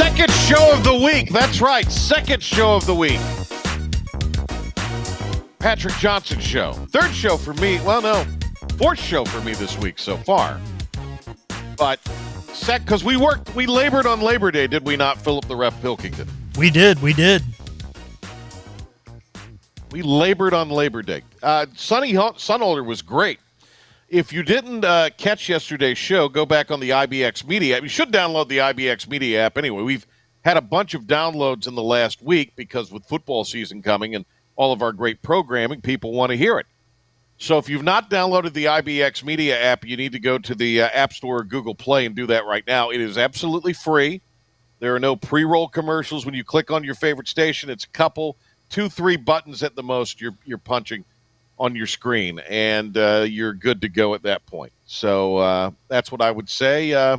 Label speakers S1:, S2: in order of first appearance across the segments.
S1: Second show of the week. That's right. Second show of the week. Patrick Johnson show. Third show for me. Well, no, fourth show for me this week so far. But sec because we worked, we labored on Labor Day, did we not, Philip the Ref Pilkington?
S2: We did. We did.
S1: We labored on Labor Day. Uh, Sonny Sunholder was great. If you didn't uh, catch yesterday's show, go back on the IBX Media. You should download the IBX Media app anyway. We've had a bunch of downloads in the last week because with football season coming and all of our great programming, people want to hear it. So if you've not downloaded the IBX Media app, you need to go to the uh, App Store or Google Play and do that right now. It is absolutely free. There are no pre roll commercials. When you click on your favorite station, it's a couple, two, three buttons at the most you're, you're punching on your screen, and uh, you're good to go at that point. So uh, that's what I would say uh,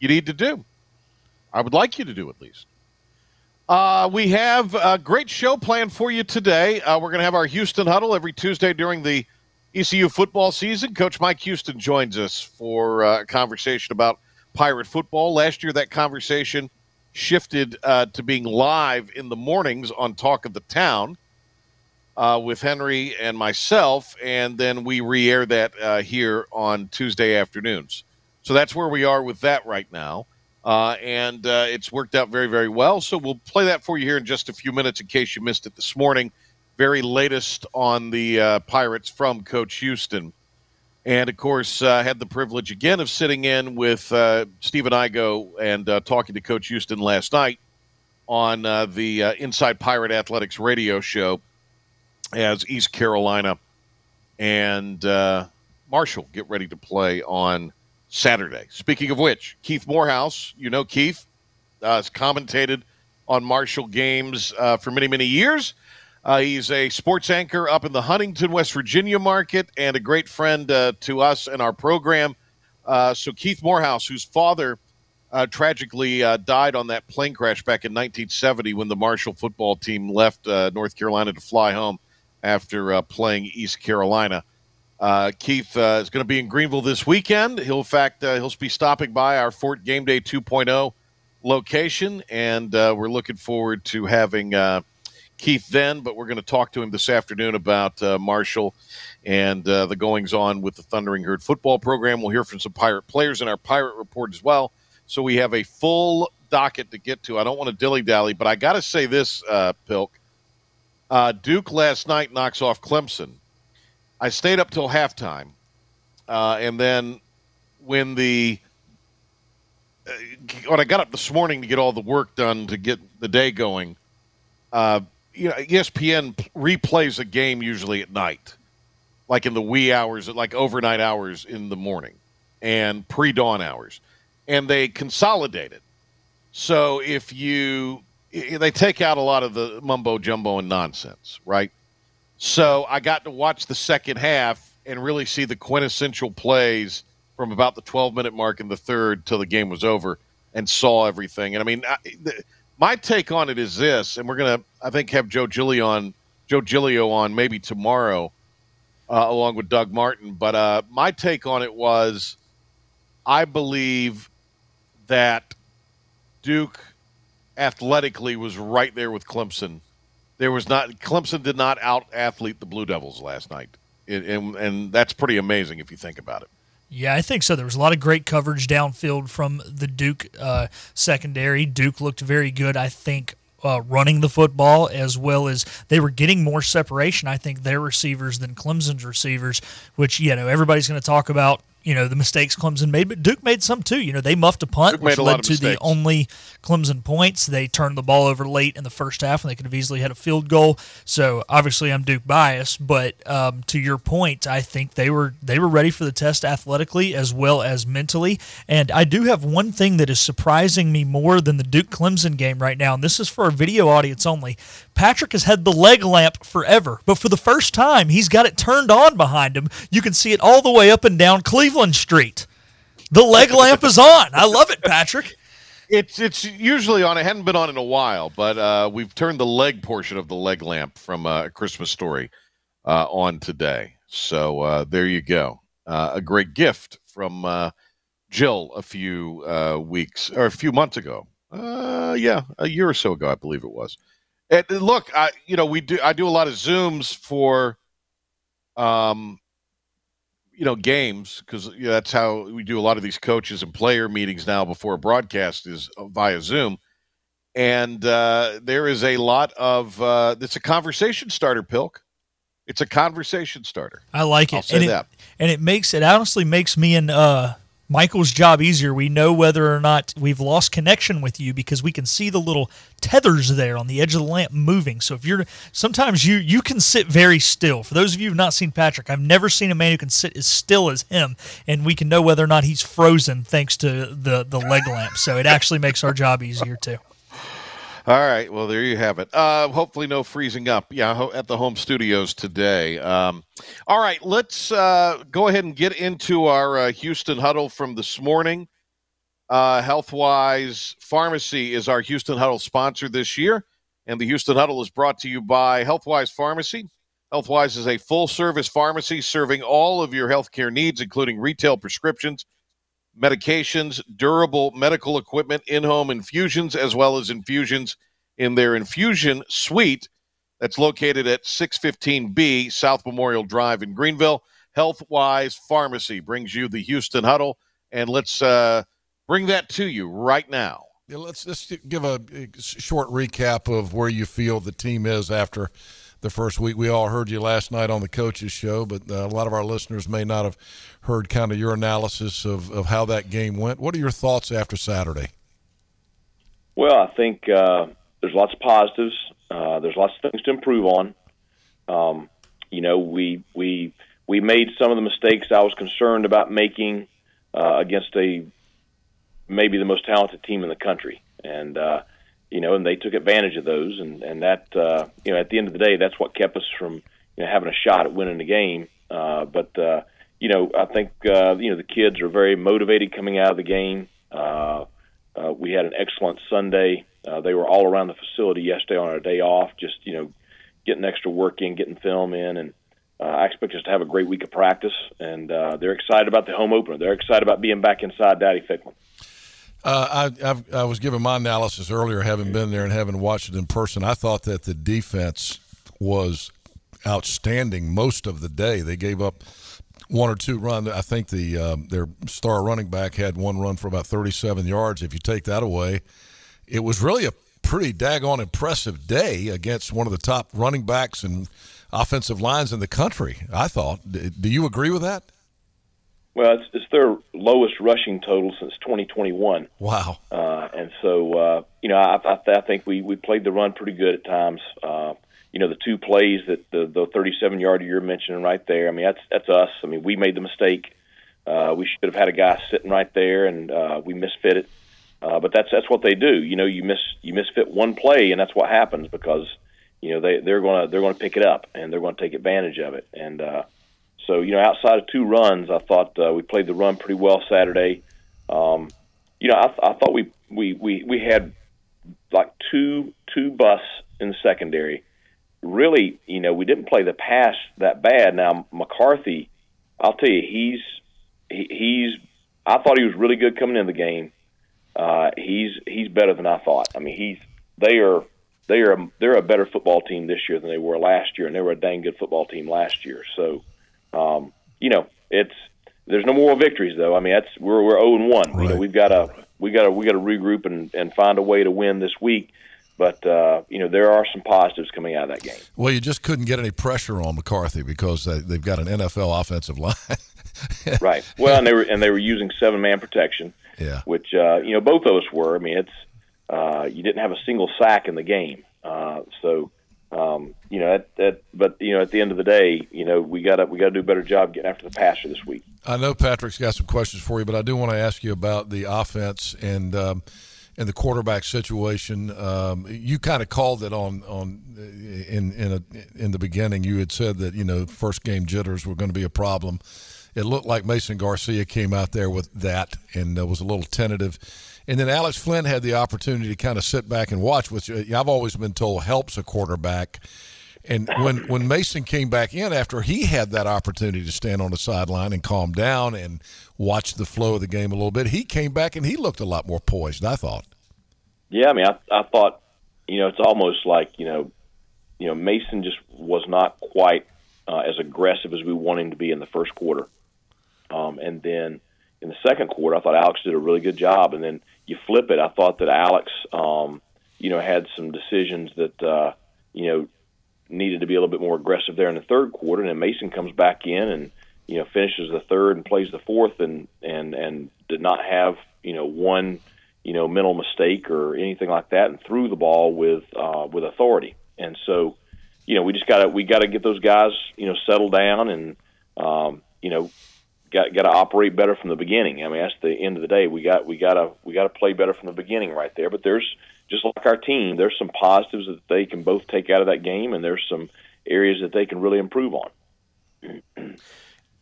S1: you need to do. I would like you to do at least. Uh, we have a great show planned for you today. Uh, we're going to have our Houston huddle every Tuesday during the ECU football season. Coach Mike Houston joins us for uh, a conversation about pirate football. Last year, that conversation shifted to being live in the mornings on Talk of the Town uh, with Henry and myself, and then we re air that uh, here on Tuesday afternoons. So that's where we are with that right now. Uh, and uh, it's worked out very, very well. So we'll play that for you here in just a few minutes in case you missed it this morning. Very latest on the uh, Pirates from Coach Houston. And of course, uh, had the privilege again of sitting in with uh, Stephen Igo and uh, talking to Coach Houston last night on uh, the uh, Inside Pirate Athletics radio show as East Carolina and uh, Marshall get ready to play on Saturday. Speaking of which, Keith Morehouse, you know Keith, uh, has commentated on Marshall games uh, for many, many years. Uh, he's a sports anchor up in the Huntington, West Virginia market, and a great friend uh, to us and our program. Uh, so, Keith Morehouse, whose father uh, tragically died on that plane crash back in 1970 when the Marshall football team left North Carolina to fly home after uh, playing East Carolina. Uh, Keith uh, is going to be in Greenville this weekend. He'll, in fact, uh, he'll be stopping by our Fort Game Day 2.0 location, and uh, we're looking forward to having uh, Keith then. But we're going to talk to him this afternoon about Marshall and the goings on with the Thundering Herd football program. We'll hear from some Pirate players in our Pirate report as well. So we have a full docket to get to. I don't want to dilly dally, but I got to say this, Pilk. Uh, Duke last night knocks off Clemson. I stayed up till halftime, uh, and then when the uh, when I got up this morning to get all the work done to get the day going, uh, you know, ESPN replays a game usually at night, like in the wee hours, like overnight hours in the morning, and pre-dawn hours, and they consolidate it. So if you they take out a lot of the mumbo jumbo and nonsense, right? So I got to watch the second half and really see the quintessential plays from about the 12 minute mark in the third till the game was over and saw everything. And I mean, I, the, my take on it is this, and we're going to, I think, have Joe Giglio on, Joe Giglio on maybe tomorrow, uh, along with Doug Martin. But uh, my take on it was, I believe that Duke athletically was right there with Clemson. There was not Clemson did not out athlete the Blue Devils last night, it, and and that's pretty amazing if you think about it.
S2: Yeah, I think so. There was a lot of great coverage downfield from the Duke uh, secondary. Duke looked very good. I think uh, running the football as well as they were getting more separation. I think their receivers than Clemson's receivers, which you know everybody's going to talk about you know the mistakes Clemson made, but Duke made some too. You know they muffed a punt,
S1: Duke
S2: which
S1: a
S2: led to the only Clemson points. They turned the ball over late in the first half, and they could have easily had a field goal. So obviously, I'm Duke biased, but um, to your point, I think they were they were ready for the test athletically as well as mentally. And I do have one thing that is surprising me more than the Duke Clemson game right now, and this is for our video audience only. Patrick has had the leg lamp forever, but for the first time, he's got it turned on behind him. You can see it all the way up and down Cleveland Street. The leg lamp is on. I love it, Patrick.
S1: It's it's usually on. It hadn't been on in a while, but uh, we've turned the leg portion of the leg lamp from uh, a Christmas story uh, on today. So uh, there you go. Uh, a great gift from uh, Jill a few weeks or a few months ago. Yeah, a year or so ago, I believe it was. And uh, look, I you know we do I do a lot of zooms for, um, you know games because you know, that's how we do a lot of these coaches and player meetings now before a broadcast is via Zoom, and uh, there is a lot of uh, it's a conversation starter, Pilk. It's a conversation starter.
S2: I like it.
S1: I'll say
S2: and it,
S1: that.
S2: And it makes it honestly makes me and uh, Michael's job easier. We know whether or not we've lost connection with you because we can see the little tethers there on the edge of the lamp moving. So if you're sometimes you you can sit very still. For those of you who've not seen Patrick, I've never seen a man who can sit as still as him, and we can know whether or not he's frozen thanks to the the leg lamp. So it actually makes our job easier too.
S1: All right. Well, there you have it. Uh, hopefully, no freezing up. Yeah, at the home studios today. Um, all right. Let's uh, go ahead and get into our uh, Houston huddle from this morning. Uh, Healthwise Pharmacy is our Houston Huddle sponsor this year, and the Houston Huddle is brought to you by Healthwise Pharmacy. Healthwise is a full service pharmacy serving all of your healthcare needs, including retail prescriptions, medications, durable medical equipment, in home infusions, as well as infusions in their infusion suite that's located at 615B South Memorial Drive in Greenville. Healthwise Pharmacy brings you the Houston Huddle, and let's uh, bring that to you right now.
S3: Yeah, let's just give a, a short recap of where you feel the team is after the first week. We all heard you last night on the coaches show, but uh, a lot of our listeners may not have heard kind of your analysis of, of how that game went. What are your thoughts after Saturday?
S4: Well, I think uh, there's lots of positives. Uh, there's lots of things to improve on. Um, you know, we we we made some of the mistakes I was concerned about making uh, against a maybe the most talented team in the country, and uh, you know, and they took advantage of those, and and that uh, you know, at the end of the day, that's what kept us from you know having a shot at winning the game. Uh, but uh, you know, I think uh, you know the kids are very motivated coming out of the game. Uh, uh, we had an excellent Sunday. Uh, they were all around the facility yesterday on our day off, just you know, getting extra work in, getting film in, and uh, I expect us to have a great week of practice. And uh, they're excited about the home opener. They're excited about being back inside Dowdy Ficklen.
S3: Uh, I, I've, I was giving my analysis earlier, having been there and having watched it in person. I thought that the defense was outstanding most of the day. They gave up one or two runs. I think the um, their star running back had one run for about 37 yards. If you take that away, it was really a pretty daggone impressive day against one of the top running backs and offensive lines in the country. I thought. Do you agree with that?
S4: Well, it's, it's their lowest rushing total since 2021.
S3: Wow.
S4: Uh, and so, uh, you know, I, I, I think we, we played the run pretty good at times. Uh, you know, the two plays that the, the 37 yard you're mentioning right there, I mean, that's, that's us. I mean, we made the mistake. Uh, we should have had a guy sitting right there and uh, we misfit it. Uh, but that's, that's what they do. You know, you miss, you misfit one play and that's what happens because, you know, they, they're to, they're going to pick it up and they're going to take advantage of it. And, uh, so, you know, outside of two runs, I thought uh, we played the run pretty well Saturday. Um, you know, I, I thought we, we, we, we had like two two busts in the secondary. Really, you know, we didn't play the pass that bad. Now McCarthy, I'll tell you, he's he, he's. I thought he was really good coming in the game. Uh, he's he's better than I thought. I mean, he's they are they are they're a better football team this year than they were last year, and they were a dang good football team last year. So, um, you know, it's there's no moral victories though. I mean, that's we're we're zero and one. You know, we've got to we got to we got to regroup and and find a way to win this week. But uh, you know, there are some positives coming out of that game.
S3: Well, you just couldn't get any pressure on McCarthy because they, they've got an NFL offensive line.
S4: right. Well, and they were and they were using seven man protection.
S3: Yeah.
S4: Which uh, you know both of us were. I mean, it's uh, you didn't have a single sack in the game, uh, so um, you know that, that. But you know, at the end of the day, you know we got to we got to do a better job getting after the passer this week.
S3: I know Patrick's got some questions for you, but I do want to ask you about the offense and. Um, and the quarterback situation, um, you kind of called it on on in in a, in the beginning. You had said that you know first game jitters were going to be a problem. It looked like Mason Garcia came out there with that and uh, was a little tentative. And then Alex Flynn had the opportunity to kind of sit back and watch, which uh, I've always been told helps a quarterback. And when, when Mason came back in after he had that opportunity to stand on the sideline and calm down and watch the flow of the game a little bit, he came back and he looked a lot more poised, I thought.
S4: Yeah, I mean, I, I thought, you know, it's almost like, you know, you know, Mason just was not quite uh, as aggressive as we want him to be in the first quarter. Um, and then in the second quarter, I thought Alex did a really good job. And then you flip it, I thought that Alex, um, you know, had some decisions that, uh, you know, needed to be a little bit more aggressive there in the third quarter. And then Mason comes back in and, you know, finishes the third and plays the fourth and, and, and did not have, you know, one, you know, mental mistake or anything like that and threw the ball with, uh, with authority. And so, you know, we just gotta, we gotta get those guys, you know, settled down and, um, you know, got got to operate better from the beginning. I mean, that's the end of the day. We got we got to we got to play better from the beginning right there. But there's just like our team, there's some positives that they can both take out of that game, and there's some areas that they can really improve on.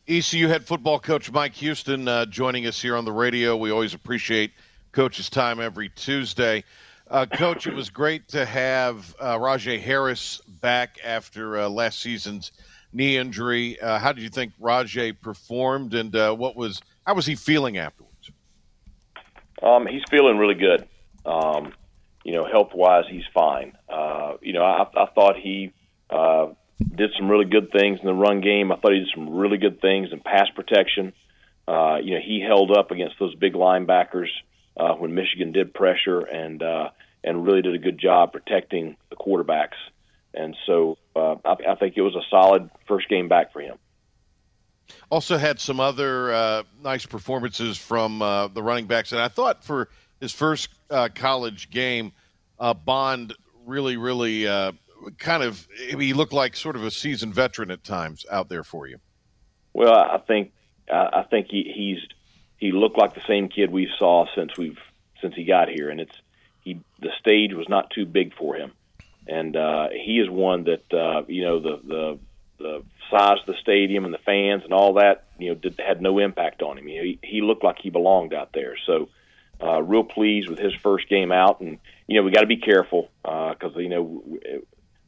S1: ECU head football coach Mike Houston uh, joining us here on the radio. We always appreciate Coach's time every Tuesday. Uh, Coach, it was great to have uh, Rahjai Harris back after uh, last season's knee injury. Uh, how did you think Rahjai performed, and uh, what was how was he feeling afterwards?
S4: Um, he's feeling really good. Um, you know, health wise, he's fine. Uh, you know, I, I thought he uh, did some really good things in the run game. I thought he did some really good things in pass protection. Uh, you know, he held up against those big linebackers uh, when Michigan did pressure, and and really did a good job protecting the quarterbacks. And so uh, I, I think it was a solid first game back for him.
S1: Also had some other uh, nice performances from uh, the running backs, and I thought for his first uh, college game, uh, Bond really, really uh, kind of he looked like sort of a seasoned veteran at times out there for you.
S4: Well, I think I think he, he's he looked like the same kid we saw since we've since he got here, and it's he the stage was not too big for him and uh, he is one that uh, you know the the the size of the stadium and the fans and all that you know did, had no impact on him. He, he looked like he belonged out there. So uh, real pleased with his first game out, and you know we got to be careful because uh, you know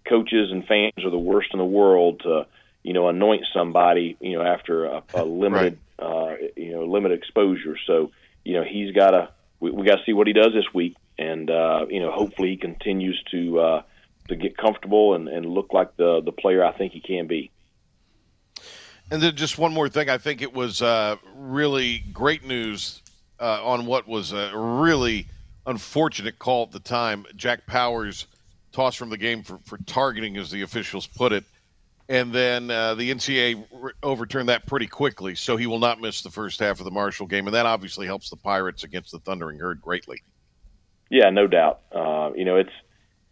S4: coaches and fans are the worst in the world to you know anoint somebody you know after a, a limited right. uh, you know limited exposure. So you know he's got to we, we got to see what he does this week, and uh, you know hopefully he continues to. Uh, to get comfortable and, and look like the the player I think he can be.
S1: And then just one more thing, I think it was uh, really great news uh, on what was a really unfortunate call at the time. Jack Powers tossed from the game for, for targeting, as the officials put it. And then uh, the NCAA re- overturned that pretty quickly, so he will not miss the first half of the Marshall game, and that obviously helps the Pirates against the Thundering Herd greatly.
S4: Yeah, no doubt. Uh, you know, it's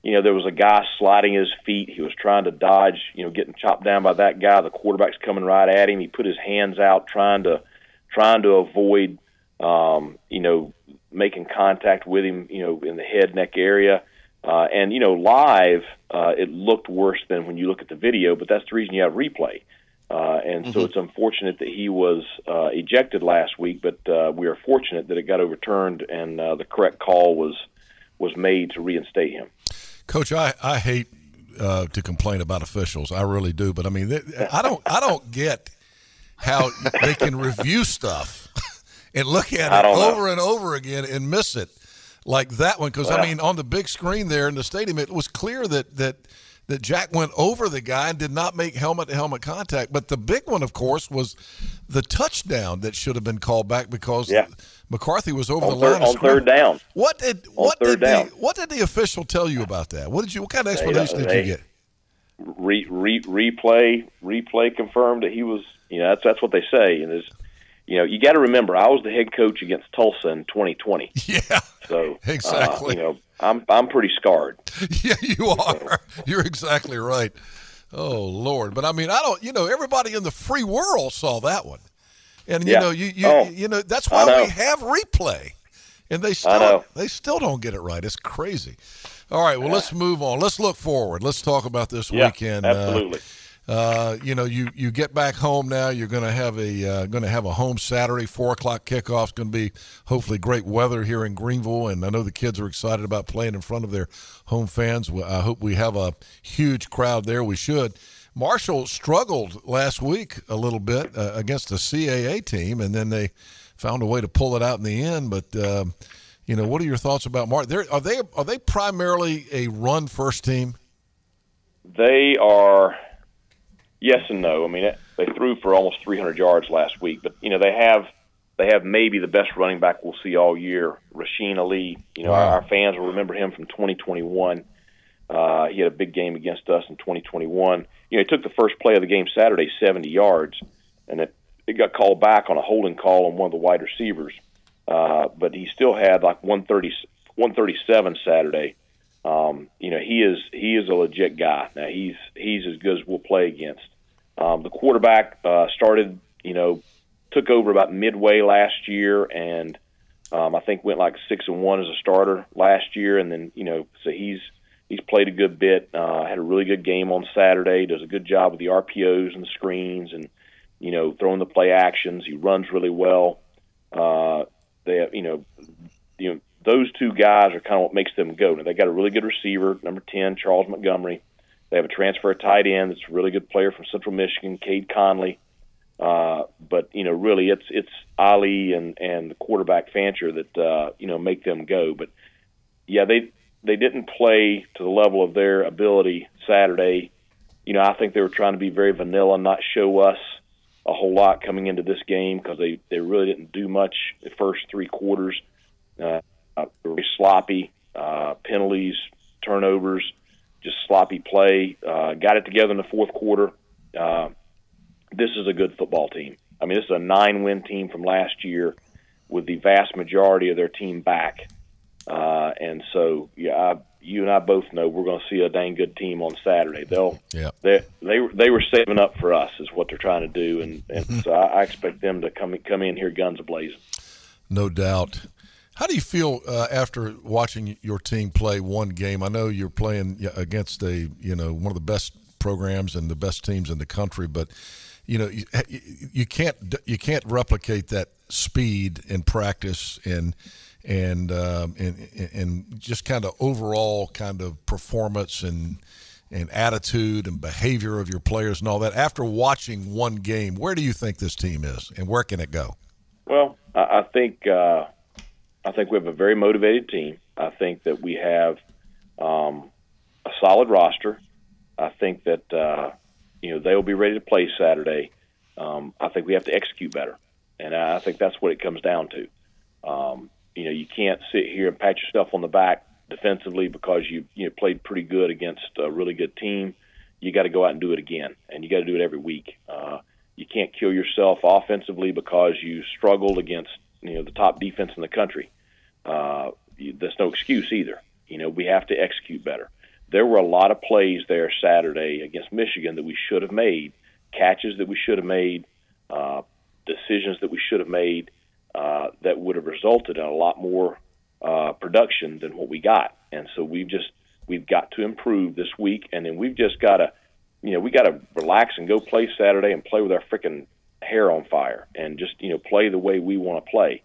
S4: you know, there was a guy sliding his feet. He was trying to dodge, you know, getting chopped down by that guy. The quarterback's coming right at him. He put his hands out, trying to trying to avoid, um, you know, making contact with him, you know, in the head neck area. Uh, and you know, live, uh, it looked worse than when you look at the video. But that's the reason you have replay. Uh, and mm-hmm. so it's unfortunate that he was uh, ejected last week, but uh, we are fortunate that it got overturned and uh, the correct call was was made to reinstate him.
S3: Coach, I, I hate uh, to complain about officials. I really do, but I mean, they, I don't I don't get how they can review stuff and look at it over
S4: know.
S3: and over again and miss it like that one. Because well, I mean, on the big screen there in the stadium, it was clear that that that Jack went over the guy and did not make helmet to helmet contact. But the big one, of course, was the touchdown that should have been called back because
S4: yeah.
S3: McCarthy was over
S4: on
S3: the line
S4: on third down.
S3: What did what did the, what did the official tell you about that? What did you what kind of uh, explanation they, did you get?
S4: Re, re, replay replay confirmed that he was you know that's that's what they say and is you know, you got to remember, I was the head coach against Tulsa in 2020.
S3: Yeah.
S4: So
S3: exactly.
S4: Uh, you know, I'm I'm pretty scarred.
S3: yeah, you are. You're exactly right. Oh Lord, but I mean, I don't. You know, everybody in the free world saw that one, and you
S4: Yeah.
S3: know, you you
S4: Oh.
S3: you know that's why
S4: know.
S3: we have replay, and they still they still don't get it right. It's crazy. All right, well, let's move on. Let's look forward. Let's talk about this
S4: Yeah,
S3: weekend. Uh,
S4: absolutely.
S3: uh, you know, you, you get back home now. You're going to have a uh, going to have a home Saturday, four o'clock kickoff. It's going to be hopefully great weather here in Greenville, and I know the kids are excited about playing in front of their home fans. I hope we have a huge crowd there. We should. Marshall struggled last week a little bit uh, against a CAA team, and then they found a way to pull it out in the end. But um, you know, what are your thoughts about Mark? Are they are they primarily a run first team?
S4: They are yes and no. I mean, it, they threw for almost 300 yards last week, but you know they have they have maybe the best running back we'll see all year, Rasheen Ali. You know,
S3: Wow.
S4: our, our fans will remember him from 2021. Uh, he had a big game against us in 2021. You know, he took the first play of the game Saturday, 70 yards, and it, it got called back on a holding call on one of the wide receivers. Uh, but he still had like 130, 137 Saturday. Um, you know, he is he is a legit guy. Now he's he's as good as we'll play against. Um, the quarterback uh, started, you know, took over about midway last year, and um, I think went like six and one as a starter last year, and then you know, so he's he's played a good bit. Uh, had a really good game on Saturday. Does a good job with the RPOs and the screens, and you know, throwing the play actions. He runs really well. Uh, they, have, you know, you know, those two guys are kind of what makes them go. Now they got a really good receiver, number ten, Charles Montgomery. They have a transfer tight end that's a really good player from Central Michigan, Cade Conley. Uh, but you know, really, it's it's Ali and and the quarterback Fancher that uh, you know make them go. But yeah, they they didn't play to the level of their ability Saturday. You know, I think they were trying to be very vanilla, not show us a whole lot coming into this game because they they really didn't do much the first three quarters. Uh, uh, very sloppy uh, penalties, turnovers, just sloppy play. Uh, got it together in the fourth quarter. Uh, this is a good football team. I mean, this is a nine-win team from last year with the vast majority of their team back. Uh, and so, yeah, I, you and I both know we're going to see a dang good team on Saturday. They'll
S3: Yeah.
S4: they they they were saving up for us is what they're trying to do, and, and so I, I expect them to come come in here guns blazing.
S3: No doubt. How do you feel uh, after watching your team play one game? I know you're playing against a you know one of the best programs and the best teams in the country, but you know you, you can't you can't replicate that speed in practice and and um, and, and just kind of overall kind of performance and and attitude and behavior of your players and all that. After watching one game, where do you think this team is, and where can it go?
S4: Well, I, think uh, I think we have a very motivated team. I think that we have um, a solid roster. I think that uh, you know they will be ready to play Saturday. Um, I think we have to execute better, and I think that's what it comes down to. Um, you know, you can't sit here and pat yourself on the back defensively because you you know, played pretty good against a really good team. You got to go out and do it again, and you got to do it every week. Uh, you can't kill yourself offensively because you struggled against you know the top defense in the country. Uh, that's no excuse either. You know, we have to execute better. There were a lot of plays there Saturday against Michigan that we should have made, catches that we should have made, uh, decisions that we should have made uh, that would have resulted in a lot more uh, production than what we got. And so we've just we've got to improve this week, and then we've just got to, you know, we got to relax and go play Saturday and play with our freaking hair on fire and just you know play the way we want to play.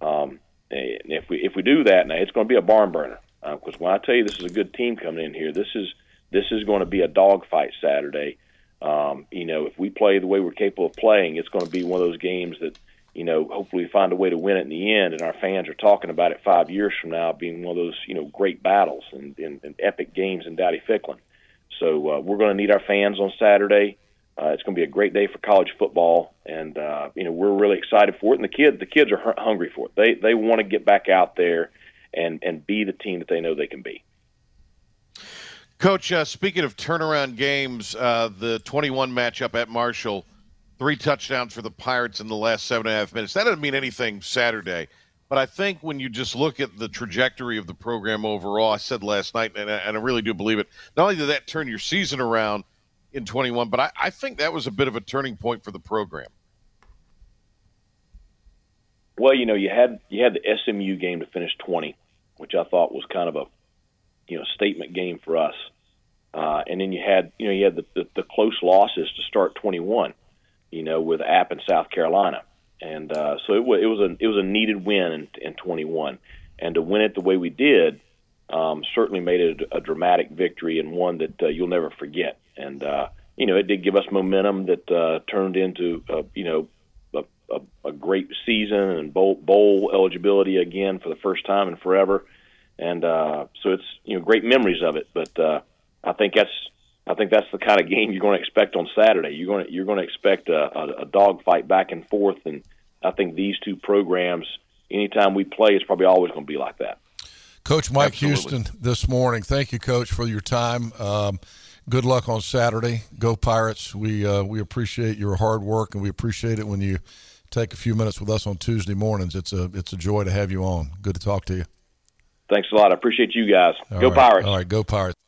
S4: Um, and if we if we do that, now it's going to be a barn burner because when I tell you this is a good team coming in here, this is this is going to be a dogfight Saturday. Um, you know, if we play the way we're capable of playing, it's going to be one of those games that you know hopefully we find a way to win it in the end. And our fans are talking about it five years from now being one of those you know great battles and, and, and epic games in Dowdy Ficklen. So uh, we're going to need our fans on Saturday. Uh, it's going to be a great day for college football, and uh, you know we're really excited for it. And the kids, the kids are hungry for it. They they want to get back out there and and be the team that they know they can be.
S1: Coach, uh, speaking of turnaround games, uh, the 21 matchup at Marshall, three touchdowns for the Pirates in the last seven and a half minutes. That doesn't mean anything Saturday. But I think when you just look at the trajectory of the program overall, I said last night, and I, and I really do believe it, not only did that turn your season around in 21, but I, I think that was a bit of a turning point for the program.
S4: Well, you know, you had you had the SMU game to finish 20, which I thought was kind of a you know statement game for us. Uh, and then you had you know you had the, the, the close losses to start 21, you know, with App and South Carolina, and uh, so it, was it was a it was a needed win in, in 21, and to win it the way we did um, certainly made it a, a dramatic victory and one that uh, you'll never forget. And uh, you know, it did give us momentum that uh, turned into uh, you know a, a, a great season and bowl, bowl eligibility again for the first time in forever. And uh, so it's you know great memories of it. But uh, I think that's I think that's the kind of game you're going to expect on Saturday. You're going to you're going to expect a, a, a dogfight back and forth, and I think these two programs, anytime we play, it's probably always going to be like that.
S3: Coach Mike Absolutely. Houston this morning. Thank you, Coach, for your time. Um, good luck on Saturday. Go Pirates. We uh, we appreciate your hard work, and we appreciate it when you take a few minutes with us on Tuesday mornings. It's a it's a joy to have you on. Good to talk to you.
S4: Thanks a lot. I appreciate you guys.
S3: All
S4: go
S3: right.
S4: Pirates.
S3: All right, go Pirates.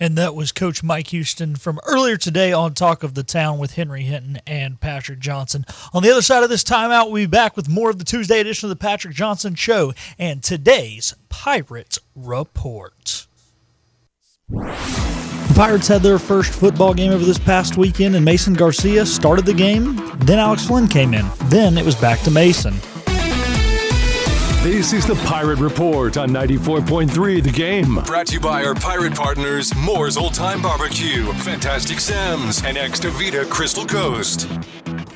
S2: And that was Coach Mike Houston from earlier today on Talk of the Town with Henry Hinton and Patrick Johnson. On the other side of this timeout, we'll be back with more of the Tuesday edition of the Patrick Johnson Show and today's Pirates Report. The Pirates had their first football game over this past weekend, and Mason Garcia started the game. Then Alex Flynn came in. Then it was back to Mason.
S5: This is the Pirate Report on 94.3 The Game.
S6: Brought to you by our pirate partners, Moore's Old Time Barbecue, Fantastic Sam's, and Extra Vita Crystal Coast.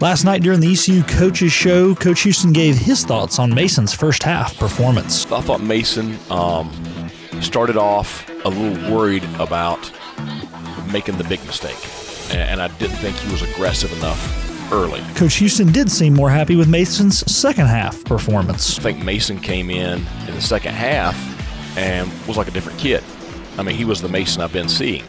S2: Last night during the ECU Coaches Show, Coach Houston gave his thoughts on Mason's first half performance.
S7: I thought Mason um, started off a little worried about making the big mistake, and I didn't think he was aggressive enough early.
S2: Coach Houston did seem more happy with Mason's second half performance.
S7: I think Mason came in in the second half and was like a different kid. I mean, he was the Mason I've been seeing.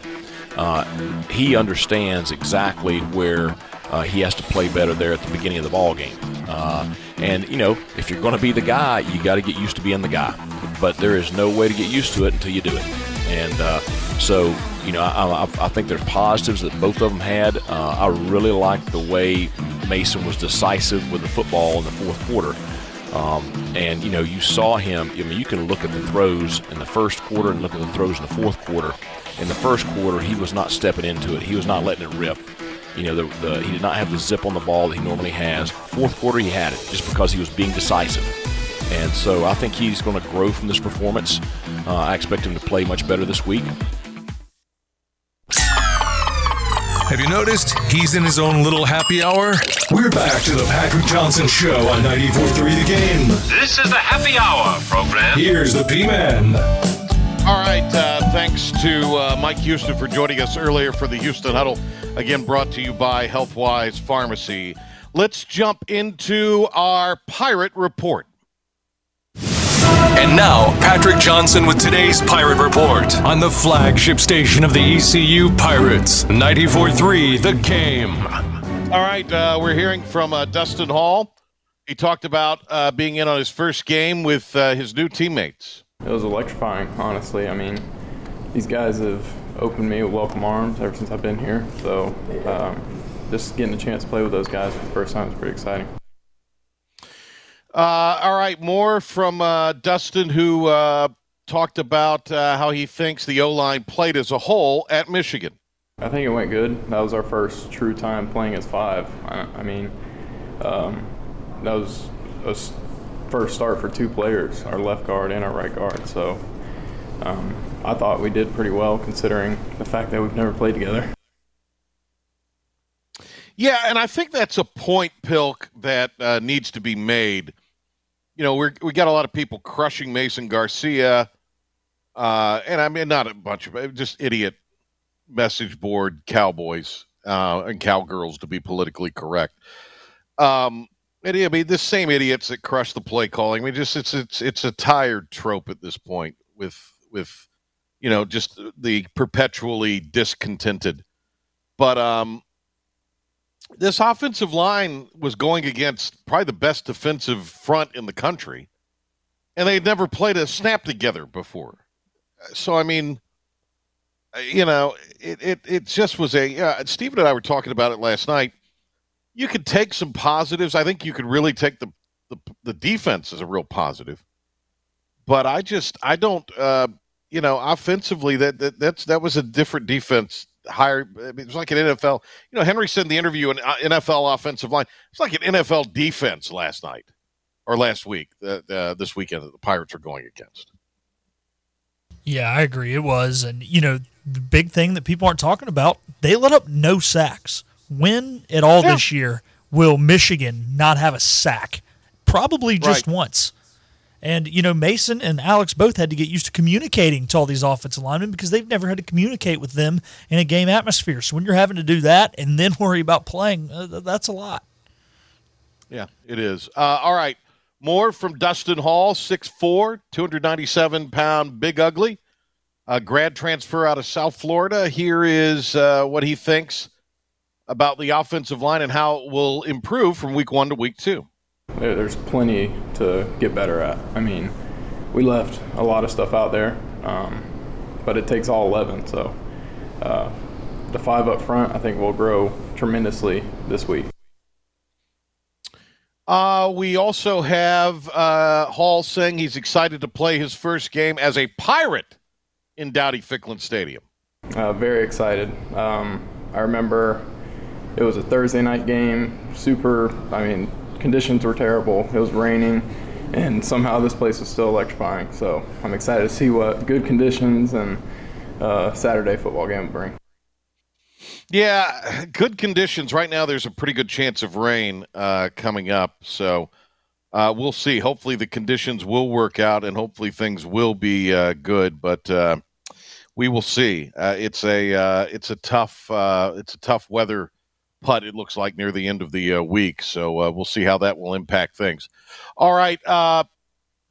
S7: Uh, he understands exactly where uh, he has to play better there at the beginning of the ball game. Uh, and you know, if you're going to be the guy, you got to get used to being the guy. But there is no way to get used to it until you do it. And uh, so, you know, I, I, I, think there's positives that both of them had. Uh, I really liked the way Mason was decisive with the football in the fourth quarter. Um, and you know, you saw him. I mean, you can look at the throws in the first quarter and look at the throws in the fourth quarter. In the first quarter, he was not stepping into it. He was not letting it rip. You know, the, the, he did not have the zip on the ball that he normally has. Fourth quarter, he had it just because he was being decisive. And so I think he's going to grow from this performance. Uh, I expect him to play much better this week.
S6: Have you noticed he's in his own little happy hour? We're back to the Patrick Johnson Show on 94.3 The Game.
S8: This is the happy hour program.
S6: Here's the P-Man.
S1: All right. Uh, thanks to uh, Mike Houston for joining us earlier for the Houston Huddle. Again, brought to you by Healthwise Pharmacy. Let's jump into our Pirate Report.
S6: And now, Patrick Johnson with today's Pirate Report on the flagship station of the ECU Pirates, 94.3 The Game.
S1: All right, uh, we're hearing from uh, Dustin Hall. He talked about uh, being in on his first game with uh, his new teammates.
S9: It was electrifying, honestly. I mean, these guys have opened me with welcome arms ever since I've been here. So, um, just getting a chance to play with those guys for the first time is pretty exciting.
S1: Uh, all right, more from uh, Dustin, who uh, talked about uh, how he thinks the O line played as a whole at Michigan.
S9: I think it went good. That was our first true time playing as five. I, I mean, um, that was a first start for two players, our left guard and our right guard. So um, I thought we did pretty well considering the fact that we've never played together.
S1: Yeah, and I think that's a point, Pilk, that uh, needs to be made. You know, we're we got a lot of people crushing Mason Garcia, uh, and I mean not a bunch of just idiot message board cowboys uh, and cowgirls to be politically correct. Um, and, I mean, the same idiots that crush the play calling. I mean, just it's it's it's a tired trope at this point with with you know just the perpetually discontented. But um, this offensive line was going against probably the best defensive front in the country, and they had never played a snap together before. So I mean, you know, it it, it just was a. Uh, Stephen and I were talking about it last night. You could take some positives. I think you could really take the the, the defense as a real positive. But I just I don't. Uh, you know, offensively, that, that that's that was a different defense higher. It was like an NFL. You know, Henry said in the interview, an uh, NFL offensive line. It's like an NFL defense last night or last week. Uh, uh, this weekend that the Pirates are going against.
S2: Yeah, I agree. It was, and you know, the big thing that people aren't talking about, they let up no sacks. When at all yeah. this year will Michigan not have a sack? Probably just right. once. And, you know, Mason and Alex both had to get used to communicating to all these offensive linemen because they've never had to communicate with them in a game atmosphere. So when you're having to do that and then worry about playing, uh, that's a lot.
S1: Yeah, it is. Uh, all right. More from Dustin Hall, 6'4, 297 pound big ugly. A grad transfer out of South Florida. Here is uh, what he thinks about the offensive line and how it will improve from week one to week two.
S9: There's plenty to get better at. I mean, we left a lot of stuff out there, um, but it takes all 11. So uh, the five up front, I think, will grow tremendously this week.
S1: Uh, we also have uh, Hall saying he's excited to play his first game as a Pirate in Dowdy Ficklen Stadium.
S9: Uh, very excited. Um, I remember it was a Thursday night game. Super. I mean, conditions were terrible. It was raining, and somehow this place was still electrifying. So I'm excited to see what good conditions and uh, Saturday football game bring.
S1: Yeah, good conditions. Right now, there's a pretty good chance of rain uh, coming up. So uh, we'll see. Hopefully, the conditions will work out, and hopefully, things will be uh, good. But uh, we will see. Uh, it's a it's a tough it's a tough weather putt, it looks like, near the end of the uh, week. So uh, we'll see how that will impact things. All right. Uh,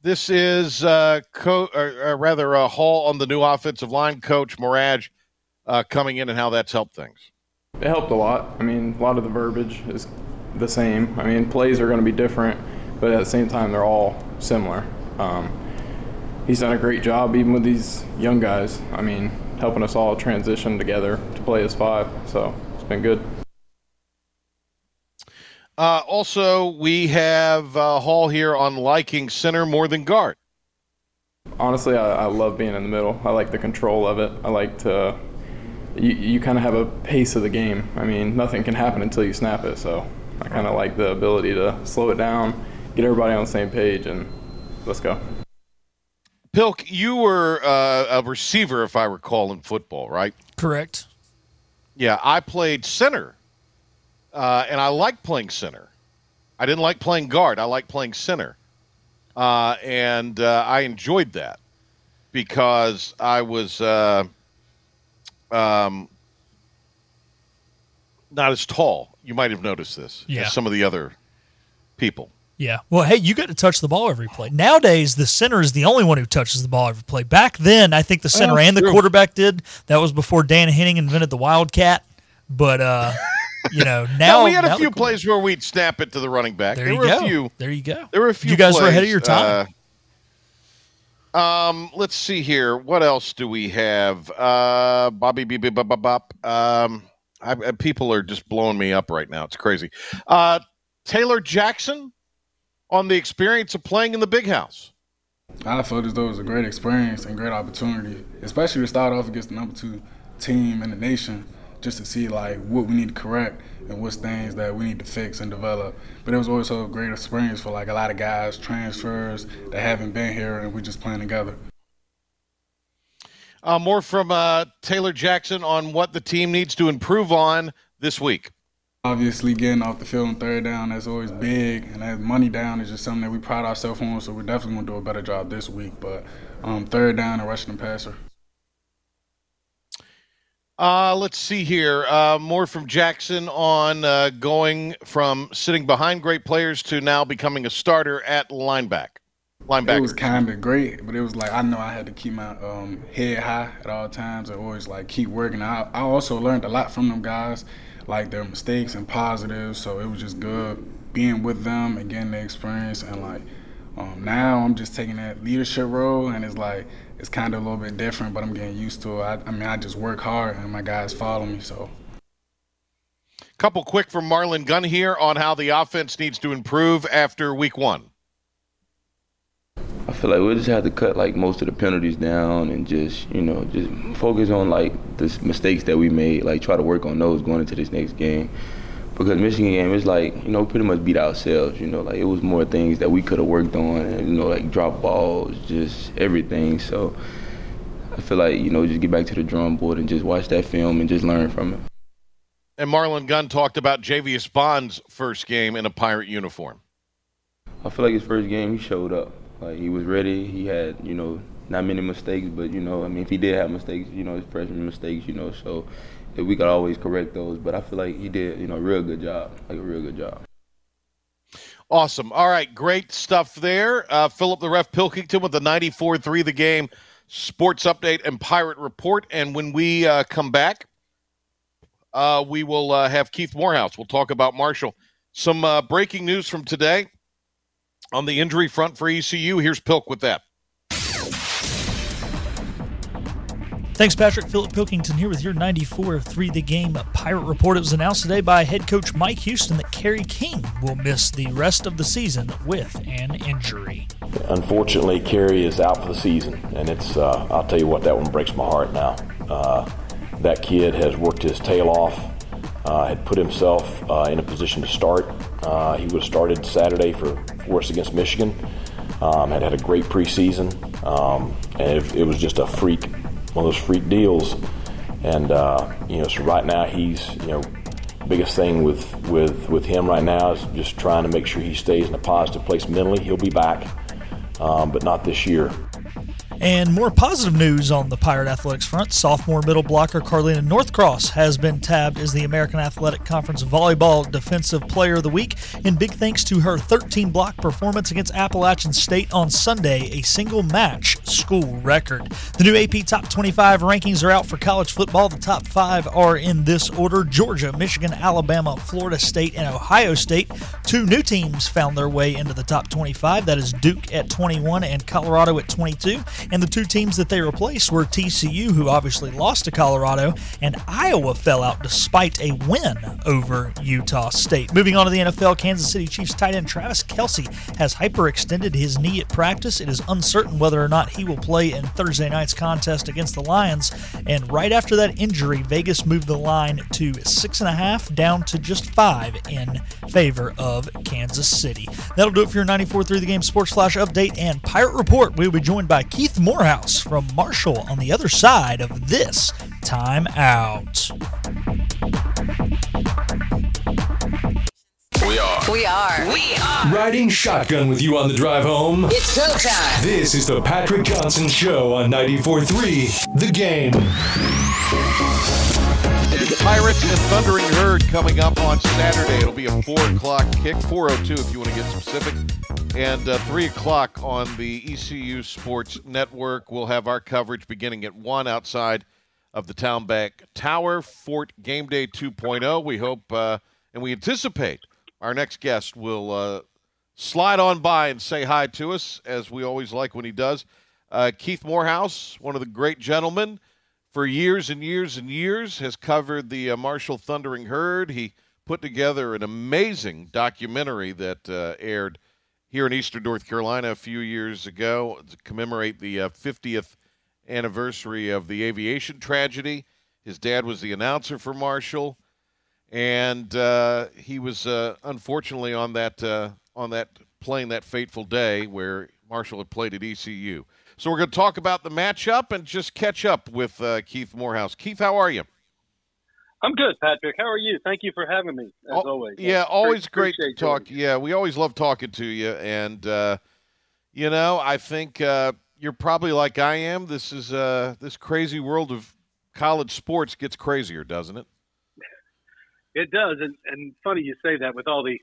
S1: this is, uh, co- or, or rather, a Hall on the new offensive line coach, Moorad, uh, coming in and how that's helped things.
S9: It helped a lot. I mean, a lot of the verbiage is the same. I mean, plays are going to be different, but at the same time, they're all similar. Um, he's done a great job, even with these young guys. I mean, helping us all transition together to play as five. So it's been good.
S1: Uh, also, we have uh, Hall here on liking center more than guard.
S9: Honestly, I, I, love being in the middle. I like the control of it. I like to. You, you kind of have a pace of the game. I mean, nothing can happen until you snap it. So I kind of like the ability to slow it down, get everybody on the same page, and let's go.
S1: Pilk, you were uh, a receiver, if I recall, in football, right?
S2: Correct.
S1: Yeah, I played center uh, and I like playing center. I didn't like playing guard. I like playing center, uh, and uh, I enjoyed that because I was uh, um, not as tall. You might have noticed this.
S2: Yeah.
S1: As some of the other people.
S2: Yeah. Well, hey, you got to touch the ball every play. Nowadays, the center is the only one who touches the ball every play. Back then, I think the center oh, and the quarterback did. That was before Dan Henning invented the Wildcat. But uh, you know, now
S1: no, we had a few plays where we'd snap it to the running back.
S2: There,
S1: there
S2: you
S1: were
S2: go.
S1: A few,
S2: there you go.
S1: There were a few.
S2: You guys
S1: plays,
S2: were ahead of your time.
S1: Uh, um, let's see here. What else do we have? Uh, Bobby, Bobby, Bobby, Bop. Um, I, I, people are just blowing me up right now. It's crazy. Uh, Taylor Jackson on the experience of playing in the big house.
S10: I felt as though it was a great experience and great opportunity, especially to start off against the number two team in the nation just to see like what we need to correct and what's things that we need to fix and develop. But it was also a great experience for like a lot of guys, transfers that haven't been here, and we just playing together.
S1: Uh, more from uh, Taylor Jackson on what the team needs to improve on this week.
S10: Obviously, getting off the field on third down that's always big, and that money down is just something that we pride ourselves on. So we're definitely going to do a better job this week. But um, third down and rushing the passer.
S1: Uh, let's see here. Uh, more from Jackson on uh, going from sitting behind great players to now becoming a starter at linebacker. Linebacker.
S10: It was kind of great, but it was like I know I had to keep my um, head high at all times and always like keep working. I, I also learned a lot from them guys. like their mistakes and positives. So it was just good being with them and getting the experience. And like um, now I'm just taking that leadership role, and it's like it's kind of a little bit different, but I'm getting used to it. I, I mean, I just work hard, and my guys follow me. So.
S1: Couple quick from Marlon Gunn here on how the offense needs to improve after week one.
S11: I feel like we just have to cut like most of the penalties down and just you know just focus on like the mistakes that we made. Like try to work on those going into this next game. Because Michigan game is like you know pretty much beat ourselves. You know like it was more things that we could have worked on. And, you know like drop balls, just everything. So I feel like you know just get back to the drum board and just watch that film and just learn from it.
S1: And Marlon Gunn talked about Javius Bond's first game in a Pirate uniform.
S11: I feel like his first game he showed up. Like he was ready. He had, you know, not many mistakes, but you know, I mean, if he did have mistakes, you know, his freshman mistakes, you know, so we could always correct those. But I feel like he did, you know, a real good job, like a real good job.
S1: Awesome. All right, great stuff there. Uh, Philip the Ref Pilkington with the 94-3 the game sports update and pirate report. And when we uh, come back, uh, we will uh, have Keith Morehouse. We'll talk about Marshall. Some uh, breaking news from today on the injury front for ECU. Here's Pilk with that.
S2: Thanks, Patrick. Philip Pilkington here with your 94 3 the game Pirate Report. It was announced today by head coach Mike Houston that Kerry King will miss the rest of the season with an injury.
S7: Unfortunately, Kerry is out for the season, and it's, uh, I'll tell you what, that one breaks my heart now. Uh, that kid has worked his tail off, uh, had put himself uh, in a position to start. Uh, he would have started Saturday for, for us against Michigan. Um, had had a great preseason, um, and it, it, was just a freak, one of those freak deals. And uh, you know, so right now he's you know, biggest thing with with with him right now is just trying to make sure he stays in a positive place mentally. He'll be back, um, but not this year.
S2: And more positive news on the Pirate Athletics front. Sophomore middle blocker Carlina Northcross has been tabbed as the American Athletic Conference Volleyball Defensive Player of the Week, in big thanks to her 13 block performance against Appalachian State on Sunday, a single match school record. The new AP Top 25 rankings are out for college football. The top five are in this order Georgia, Michigan, Alabama, Florida State, and Ohio State. Two new teams found their way into the top 25. That is Duke at 21 and Colorado at 22. And the two teams that they replaced were TCU, who obviously lost to Colorado, and Iowa fell out despite a win over Utah State. Moving on to the NFL, Kansas City Chiefs tight end Travis Kelce has hyperextended his knee at practice. It is uncertain whether or not he will play in Thursday night's contest against the Lions. And right after that injury, Vegas moved the line to six and a half down to just five in favor of Kansas City. That'll do it for your 94.3 The Game Sports Flash update and Pirate Report. We'll be joined by Keith Morehouse from Marshall on the other side of this time out.
S6: We are.
S12: We are.
S6: We are. Riding shotgun with you on the drive home.
S12: It's go time.
S6: This is the Patrick Johnson Show on 94.3 The Game.
S1: Pirates and Thundering Herd coming up on Saturday. It'll be a 4 o'clock kick, 4.02 if you want to get specific. And uh, 3 o'clock on the ECU Sports Network. We'll have our coverage beginning at 1 outside of the Town Bank Tower, Fort Game Day 2.0. We hope uh, and we anticipate our next guest will uh, slide on by and say hi to us, as we always like when he does. Uh, Keith Morehouse, one of the great gentlemen for years and years and years, has covered the uh, Marshall Thundering Herd. He put together an amazing documentary that uh, aired here in Eastern North Carolina a few years ago to commemorate the uh, 50th anniversary of the aviation tragedy. His dad was the announcer for Marshall, and uh, he was uh, unfortunately on that uh, on that plane that fateful day where Marshall had played at ECU. So we're going to talk about the matchup and just catch up with uh, Keith Morehouse. Keith, how are you?
S13: I'm good, Patrick. How are you? Thank you for having me, as
S1: oh,
S13: always.
S1: Yeah, always great to talk. Yeah, we always love talking to you, and uh, you know, I think uh, you're probably like I am. This is uh, this crazy world of college sports gets crazier, doesn't it?
S13: It does, and, and funny you say that with all the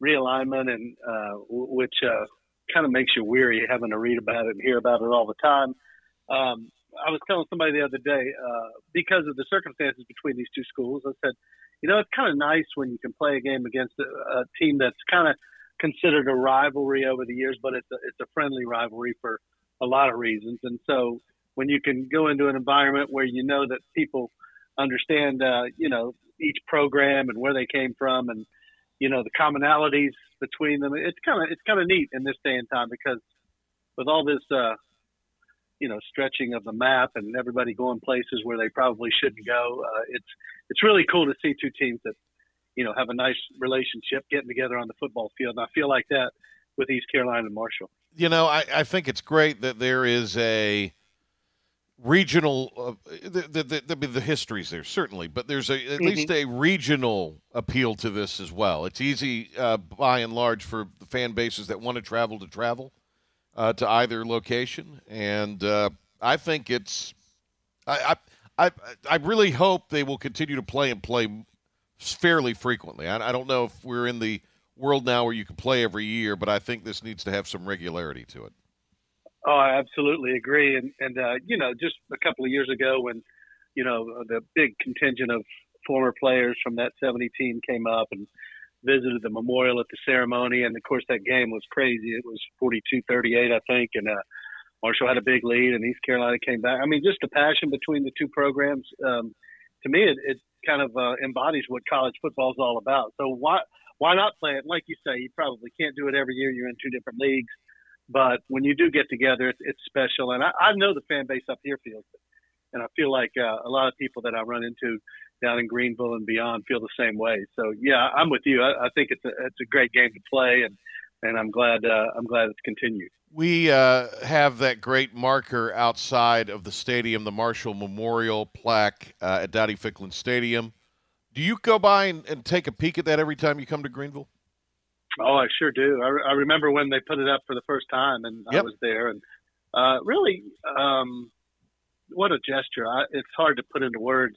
S13: realignment, and uh, which uh, kind of makes you weary having to read about it and hear about it all the time. Um, I was telling somebody the other day uh, because of the circumstances between these two schools. I said, you know, it's kind of nice when you can play a game against a, a team that's kind of considered a rivalry over the years, but it's a, it's a friendly rivalry for a lot of reasons. And so when you can go into an environment where you know that people understand, uh, you know, each program and where they came from and, you know, the commonalities between them, it's kind of, it's kind of neat in this day and time because with all this, uh, you know, stretching of the map and everybody going places where they probably shouldn't go. Uh, it's it's really cool to see two teams that, you know, have a nice relationship getting together on the football field. And I feel like that with East Carolina and Marshall.
S1: You know, I, I think it's great that there is a regional uh, the, the, the, the, history's there certainly but there's a, at mm-hmm. least a regional appeal to this as well it's easy uh, by and large for the fan bases that want to travel to travel uh, to either location, and uh, I think it's. I, I I really hope they will continue to play and play fairly frequently. I, I don't know if we're in the world now where you can play every year, but I think this needs to have some regularity to it.
S13: Oh, I absolutely agree. And and uh, you know, just a couple of years ago, when you know the big contingent of former players from that '70 team came up, and visited the memorial at the ceremony, and of course that game was crazy. It was 42-38, I think, and uh, Marshall had a big lead, and East Carolina came back. I mean, just the passion between the two programs. Um, to me, it, it kind of uh, embodies what college football is all about. So why why not play it? Like you say, you probably can't do it every year. You're in two different leagues, but when you do get together, it's, it's special. And I, I know the fan base up here feels it, and I feel like uh, a lot of people that I run into down in Greenville and beyond feel the same way. So yeah, I'm with you. I, I think it's a it's a great game to play, and and I'm glad uh, I'm glad it's continued.
S1: We uh, have that great marker outside of the stadium, the Marshall Memorial plaque uh, at Dowdy Ficklen Stadium. Do you go by and, and, take a peek at that every time you come to Greenville?
S13: Oh, I sure do. I, I remember when they put it up for the first time, and yep. I was there, and uh, really, um, what a gesture! I, it's hard to put into words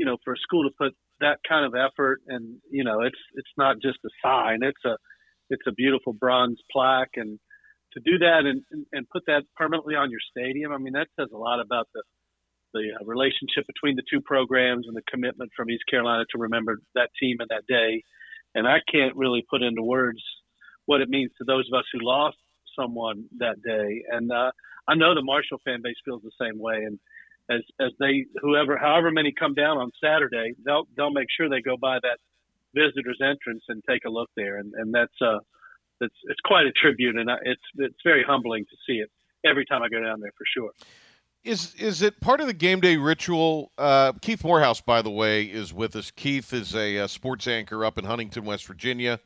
S13: you know, for a school to put that kind of effort and, you know, it's, it's not just a sign, it's a, it's a beautiful bronze plaque and to do that and, and put that permanently on your stadium. I mean, that says a lot about the, the uh, relationship between the two programs and the commitment from East Carolina to remember that team and that day. And I can't really put into words what it means to those of us who lost someone that day. And uh, I know the Marshall fan base feels the same way. And as as they whoever however many come down on Saturday, they'll they'll make sure they go by that visitors entrance and take a look there, and and that's uh it's it's quite a tribute, and I, it's it's very humbling to see it every time I go down there for sure.
S1: Is is it part of the game day ritual? Uh, Keith Morehouse, by the way, is with us. Keith is a, a sports anchor up in Huntington, West Virginia.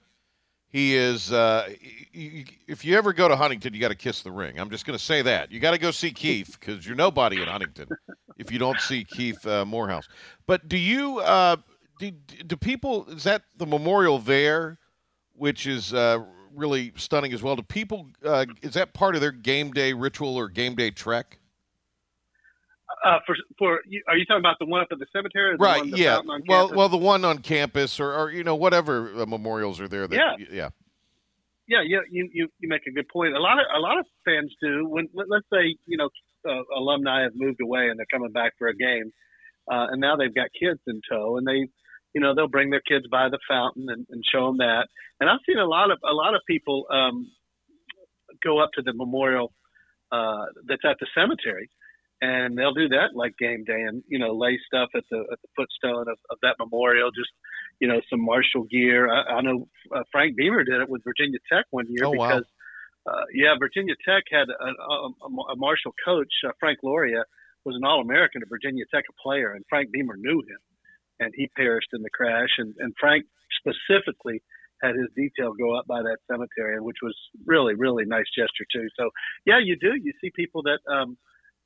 S1: He is. Uh, if you ever go to Huntington, you got to kiss the ring. I'm just going to say that you got to go see Keith because you're nobody in Huntington if you don't see Keith uh, Morehouse. But do you? Uh, do, do people? Is that the memorial there, which is uh, really stunning as well? Do people? Uh, is that part of their game day ritual or game day trek?
S13: Uh, for for are you talking about the one up at the cemetery?
S1: right. yeah. Well, well, the one on campus, or, or you know, whatever uh, memorials are there. That,
S13: yeah.
S1: Yeah.
S13: Yeah. Yeah. You, you you make a good point. A lot of a lot of fans do. When let, us say you know uh, alumni have moved away and they're coming back for a game, uh, and now they've got kids in tow, and they you know they'll bring their kids by the fountain and, and show them that. And I've seen a lot of a lot of people um, go up to the memorial uh, that's at the cemetery and they'll do that like game day and you know lay stuff at the at the footstone of, of that memorial just you know some marshall gear. I, I know uh, frank beamer did it with virginia tech one year
S1: oh,
S13: because
S1: wow.
S13: uh, yeah virginia tech had a, a, a marshall coach uh, frank loria was an all-american at virginia tech a player and frank beamer knew him and he perished in the crash and, and frank specifically had his detail go up by that cemetery which was really really nice gesture too. So yeah you do. You see people that um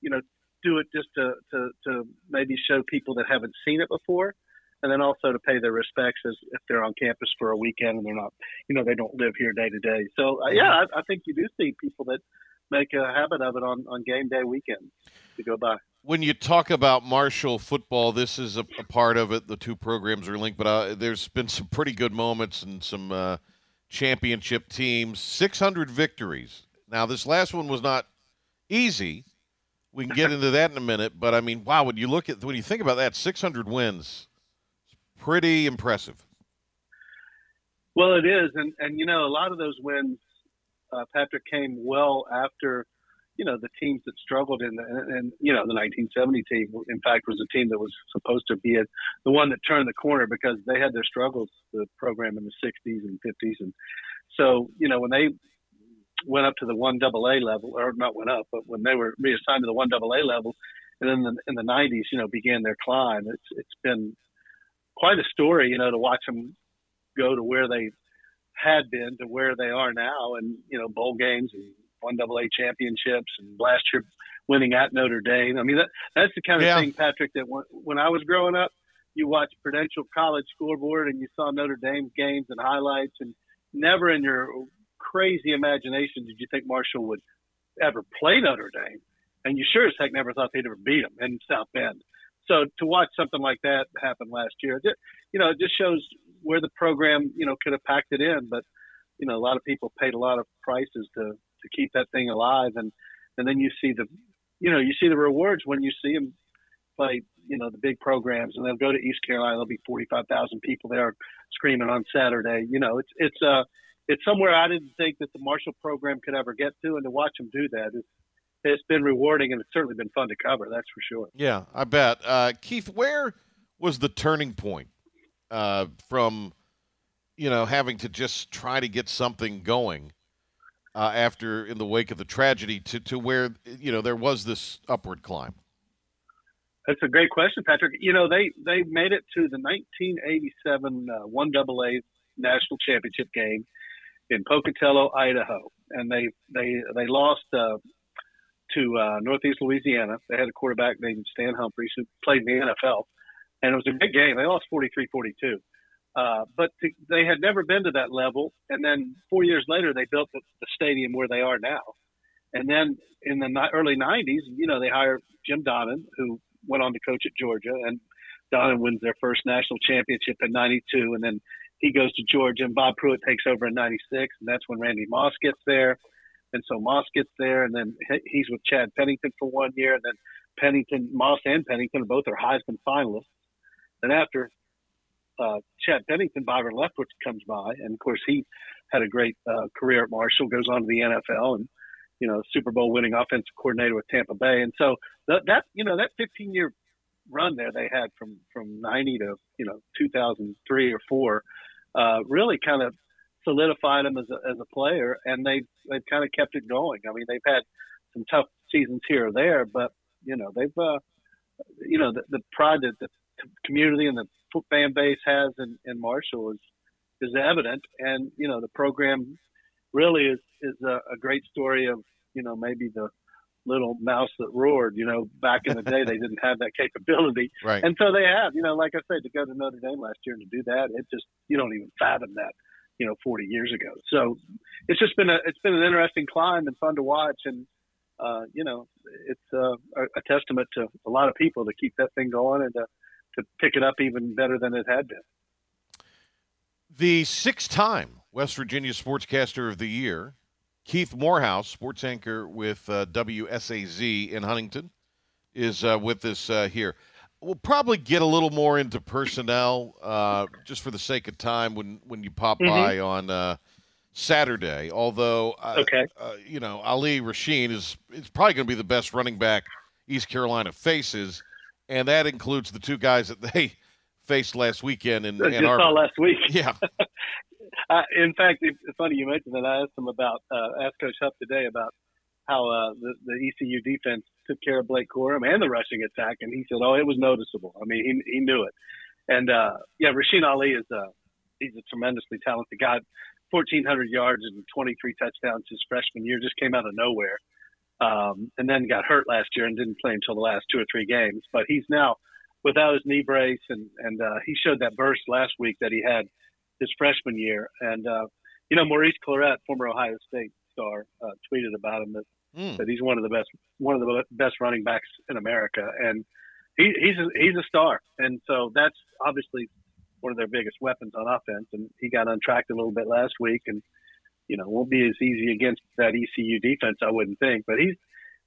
S13: you know do it just to, to, to maybe show people that haven't seen it before and then also to pay their respects as if they're on campus for a weekend and they're not, you know, they don't live here day to day. So uh, yeah, I, I, think you do see people that make a habit of it on, on game day weekends to go by.
S1: When you talk about Marshall football, this is a, a part of it. The two programs are linked, but uh, there's been some pretty good moments and some uh, championship teams. 600 victories. Now, this last one was not easy we can get into that in a minute. But I mean, wow, when you look at when you think about that, 600 wins, pretty impressive.
S13: Well, it is, and and you know a lot of those wins, uh, Patrick came well after, you know, the teams that struggled in the and you know the 1970 team. In fact, was a team that was supposed to be a, the one that turned the corner because they had their struggles, the program in the 60s and 50s, and so you know when they went up to the one double A level, or not went up, but when they were reassigned to the one double A level, and then in the 90s, you know, began their climb. It's it's been quite a story, you know, to watch them go to where they had been to where they are now, and you know, bowl games and one double A championships, and last year winning at Notre Dame. I mean, that that's the kind of
S1: Yeah.
S13: thing, Patrick, that when, when I was growing up, you watched Prudential College scoreboard and you saw Notre Dame games and highlights, and never in your crazy imagination did you think Marshall would ever play Notre Dame, and you sure as heck never thought they'd ever beat them in South Bend. So to watch something like that happen last year, you know, it just shows where the program, you know, could have packed it in, but you know, a lot of people paid a lot of prices to to keep that thing alive, and and then you see the, you know, you see the rewards when you see them play, you know, the big programs, and they'll go to East Carolina, there'll be forty five thousand people there screaming on Saturday. You know, it's it's uh it's somewhere I didn't think that the Marshall program could ever get to, and to watch them do that is it's been rewarding and it's certainly been fun to cover. That's for sure.
S1: Yeah, I bet. Uh, Keith, where was the turning point uh, from, you know, having to just try to get something going uh, after in the wake of the tragedy to, to where, you know, there was this upward climb?
S13: That's a great question, Patrick. You know, they they made it to the 1987 uh, one double A national championship game in Pocatello, Idaho, and they they they lost uh, to uh, Northeast Louisiana. They had a quarterback named Stan Humphries who played in the NFL, and it was a big game. They lost 43-42. Uh, but to, they had never been to that level, and then four years later, they built the, the stadium where they are now. And then in the ni- early 90s, you know, they hired Jim Donnan, who went on to coach at Georgia, and Donnan wins their first national championship in 92, and then he goes to Georgia, and Bob Pruitt takes over in 96, and that's when Randy Moss gets there. And so Moss gets there, and then he's with Chad Pennington for one year, and then Pennington, Moss and Pennington both are Heisman finalists. Then after uh, Chad Pennington, Byron Leftwich comes by, and of course he had a great uh, career at Marshall, goes on to the NFL, and you know Super Bowl winning offensive coordinator with Tampa Bay, and so that, that you know that 15 year run there they had from from 90 to you know 2003 or four uh, really kind of solidified him as a, as a player, and they they've kind of kept it going. I mean they've had some tough seasons here or there, but you know they've uh, you know the, the pride that the community and the fan base has in, in Marshall is is evident, and you know the program really is is a, a great story of you know maybe the little mouse that roared. You know, back in the day they didn't have that capability,
S1: Right.
S13: and so they have. You know, like I said, to go to Notre Dame last year and to do that, it just you don't even fathom that. You know, 40 years ago. So it's just been a it's been an interesting climb and fun to watch, and uh, you know, it's uh, a, a testament to a lot of people to keep that thing going and to to pick it up even better than it had been.
S1: The six time West Virginia Sportscaster of the Year, Keith Morehouse, sports anchor with uh, WSAZ in Huntington, is uh, with us uh, here. We'll probably get a little more into personnel uh, just for the sake of time when, when you pop
S13: Mhm.
S1: by on uh, Saturday. Although, uh,
S13: Okay.
S1: you know, Ali Rasheen is, is probably going to be the best running back East Carolina faces, and that includes the two guys that they faced last weekend in Ann
S13: saw
S1: Arbor.
S13: last week.
S1: Yeah.
S13: Uh, in fact, it's funny you mentioned that. I asked him about, uh, asked Coach Huff today about how uh, the, the ECU defense took care of Blake Corum and the rushing attack, and he said, "Oh, it was noticeable. I mean, he he knew it." And uh, yeah, Rasheen Ali is uh, he's a tremendously talented guy. 1,400 yards and 23 touchdowns his freshman year just came out of nowhere, um, and then got hurt last year and didn't play until the last two or three games. But he's now without his knee brace, and and uh, he showed that burst last week that he had his freshman year. And uh, you know, Maurice Clarett, former Ohio State star, uh, tweeted about him that,
S1: Hmm.
S13: that he's one of the best one of the best running backs in America, and he, he's a, he's a star. And so that's obviously one of their biggest weapons on offense. And he got untracked a little bit last week, and you know won't be as easy against that ECU defense, I wouldn't think. But he's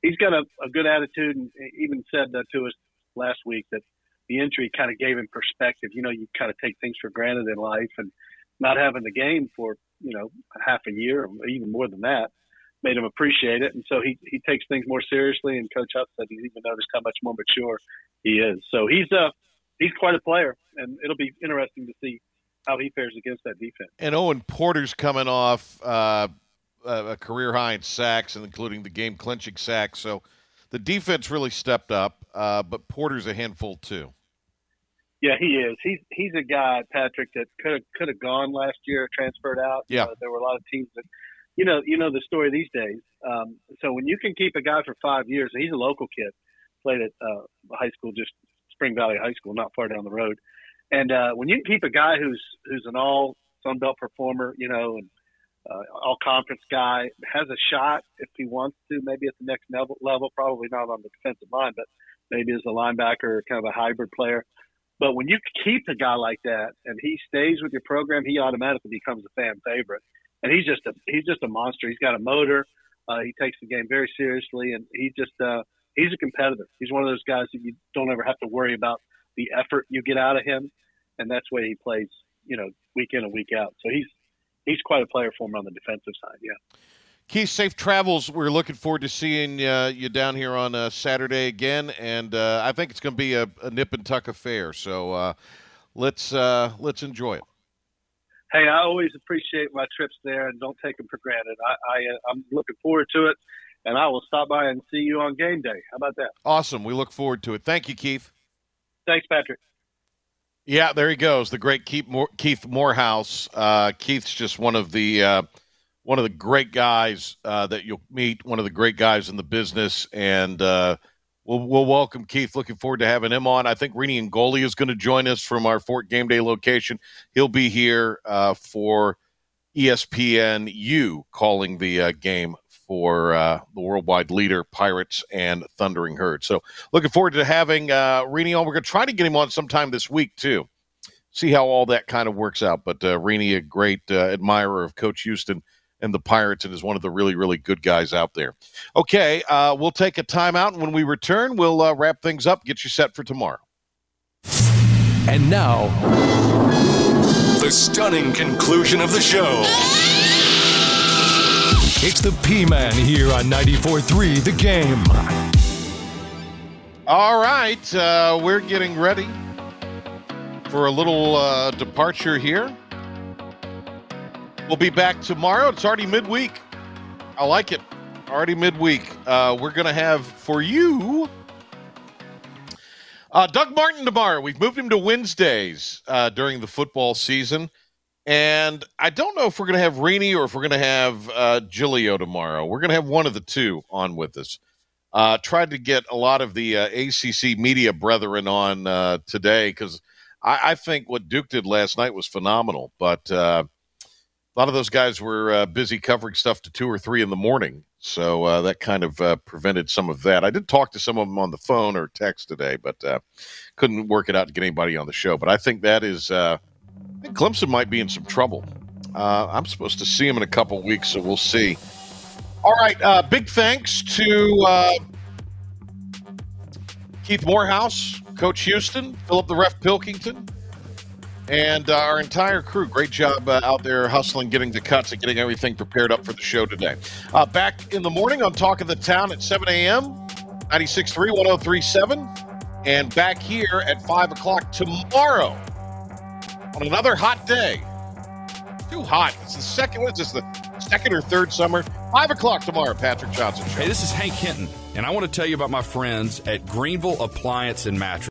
S13: he's got a, a good attitude, and even said that to us last week that the injury kind of gave him perspective. You know, you kind of take things for granted in life, and not having the game for you know half a year or even more than that made him appreciate it. And so he he takes things more seriously. And Coach Huff said he's even noticed how much more mature he is. So he's a he's quite a player, and it'll be interesting to see how he fares against that defense.
S1: And Owen Porter's coming off uh, a career high in sacks, and including the game clinching sacks. So the defense really stepped up, uh, but Porter's a handful too.
S13: Yeah, he is. He's he's a guy, Patrick, that could have could have gone last year, transferred out.
S1: Yeah,
S13: uh, there were a lot of teams that, you know, you know the story these days. Um, so when you can keep a guy for five years, he's a local kid, played at uh, high school, just Spring Valley High School, not far down the road. And uh, when you can keep a guy who's who's an all Sun Belt performer, you know, and uh, all conference guy, has a shot if he wants to, maybe at the next level, level, probably not on the defensive line, but maybe as a linebacker, kind of a hybrid player. But when you keep a guy like that and he stays with your program, he automatically becomes a fan favorite. And he's just a he's just a monster. He's got a motor. Uh, he takes the game very seriously, and he just uh, he's a competitor. He's one of those guys that you don't ever have to worry about the effort you get out of him, and that's why he plays, you know, week in and week out. So he's he's quite a player for him on the defensive side. Yeah.
S1: Keith, safe travels. We're looking forward to seeing uh, you down here on uh, Saturday again, and uh, I think it's going to be a, a, nip and tuck affair. So uh, let's uh, let's enjoy it.
S13: Hey, I always appreciate my trips there, and don't take them for granted. I, I I'm looking forward to it, and I will stop by and see you on game day. How about that?
S1: Awesome. We look forward to it. Thank you, Keith.
S13: Thanks, Patrick.
S1: Yeah, there he goes, the great Keith, Keith Morehouse. Uh, Keith's just one of the one of the great guys uh, that you'll meet, one of the great guys in the business, and uh, we'll, we'll welcome Keith. Looking forward to having him on. I think Rene Ingoglia is going to join us from our Fort Game Day location. He'll be here uh, for ESPN U calling the uh, game for uh, the worldwide leader, Pirates and Thundering Herd. So looking forward to having uh, Rene on. We're going to try to get him on sometime this week too see how all that kind of works out. But uh, Rene, a great uh, admirer of Coach Houston, and the Pirates and is one of the really, really good guys out there. Okay, uh, we'll take a timeout. And when we return, we'll uh, wrap things up, get you set for tomorrow.
S6: And now, the stunning conclusion of the show. It's the P Man here on 94.3 The Game.
S1: All right, uh, we're getting ready for a little uh, departure here. We'll be back tomorrow. It's already midweek. I like it. Already midweek. Uh, we're going to have for you uh, Doug Martin tomorrow. We've moved him to Wednesdays uh, during the football season. And I don't know if we're going to have Rene or if we're going to have uh, Giglio tomorrow. We're going to have one of the two on with us. Uh, tried to get a lot of the uh, ACC media brethren on uh, today because I, I, think what Duke did last night was phenomenal. But uh, a lot of those guys were uh, busy covering stuff to two or three in the morning. So uh, that kind of prevented some of that. I did talk to some of them on the phone or text today, but couldn't work it out to get anybody on the show. But I think that is, Think Clemson might be in some trouble. Uh, I'm supposed to see him in a couple weeks, so we'll see. All right. big thanks to Keith Morehouse, Coach Houston, Philip the Ref Pilkington, and uh, our entire crew. Great job uh, out there hustling, getting the cuts, and getting everything prepared up for the show today. Uh, back in the morning on Talk of the Town at 7 a.m., 96.3, 103.7, and back here at 5 o'clock tomorrow on another hot day. Too hot. It's the second, what is this, the second or third summer? 5 o'clock tomorrow, Patrick Johnson Show.
S12: Hey, this is Hank Hinton, and I want to tell you about my friends at Greenville Appliance and Mattress.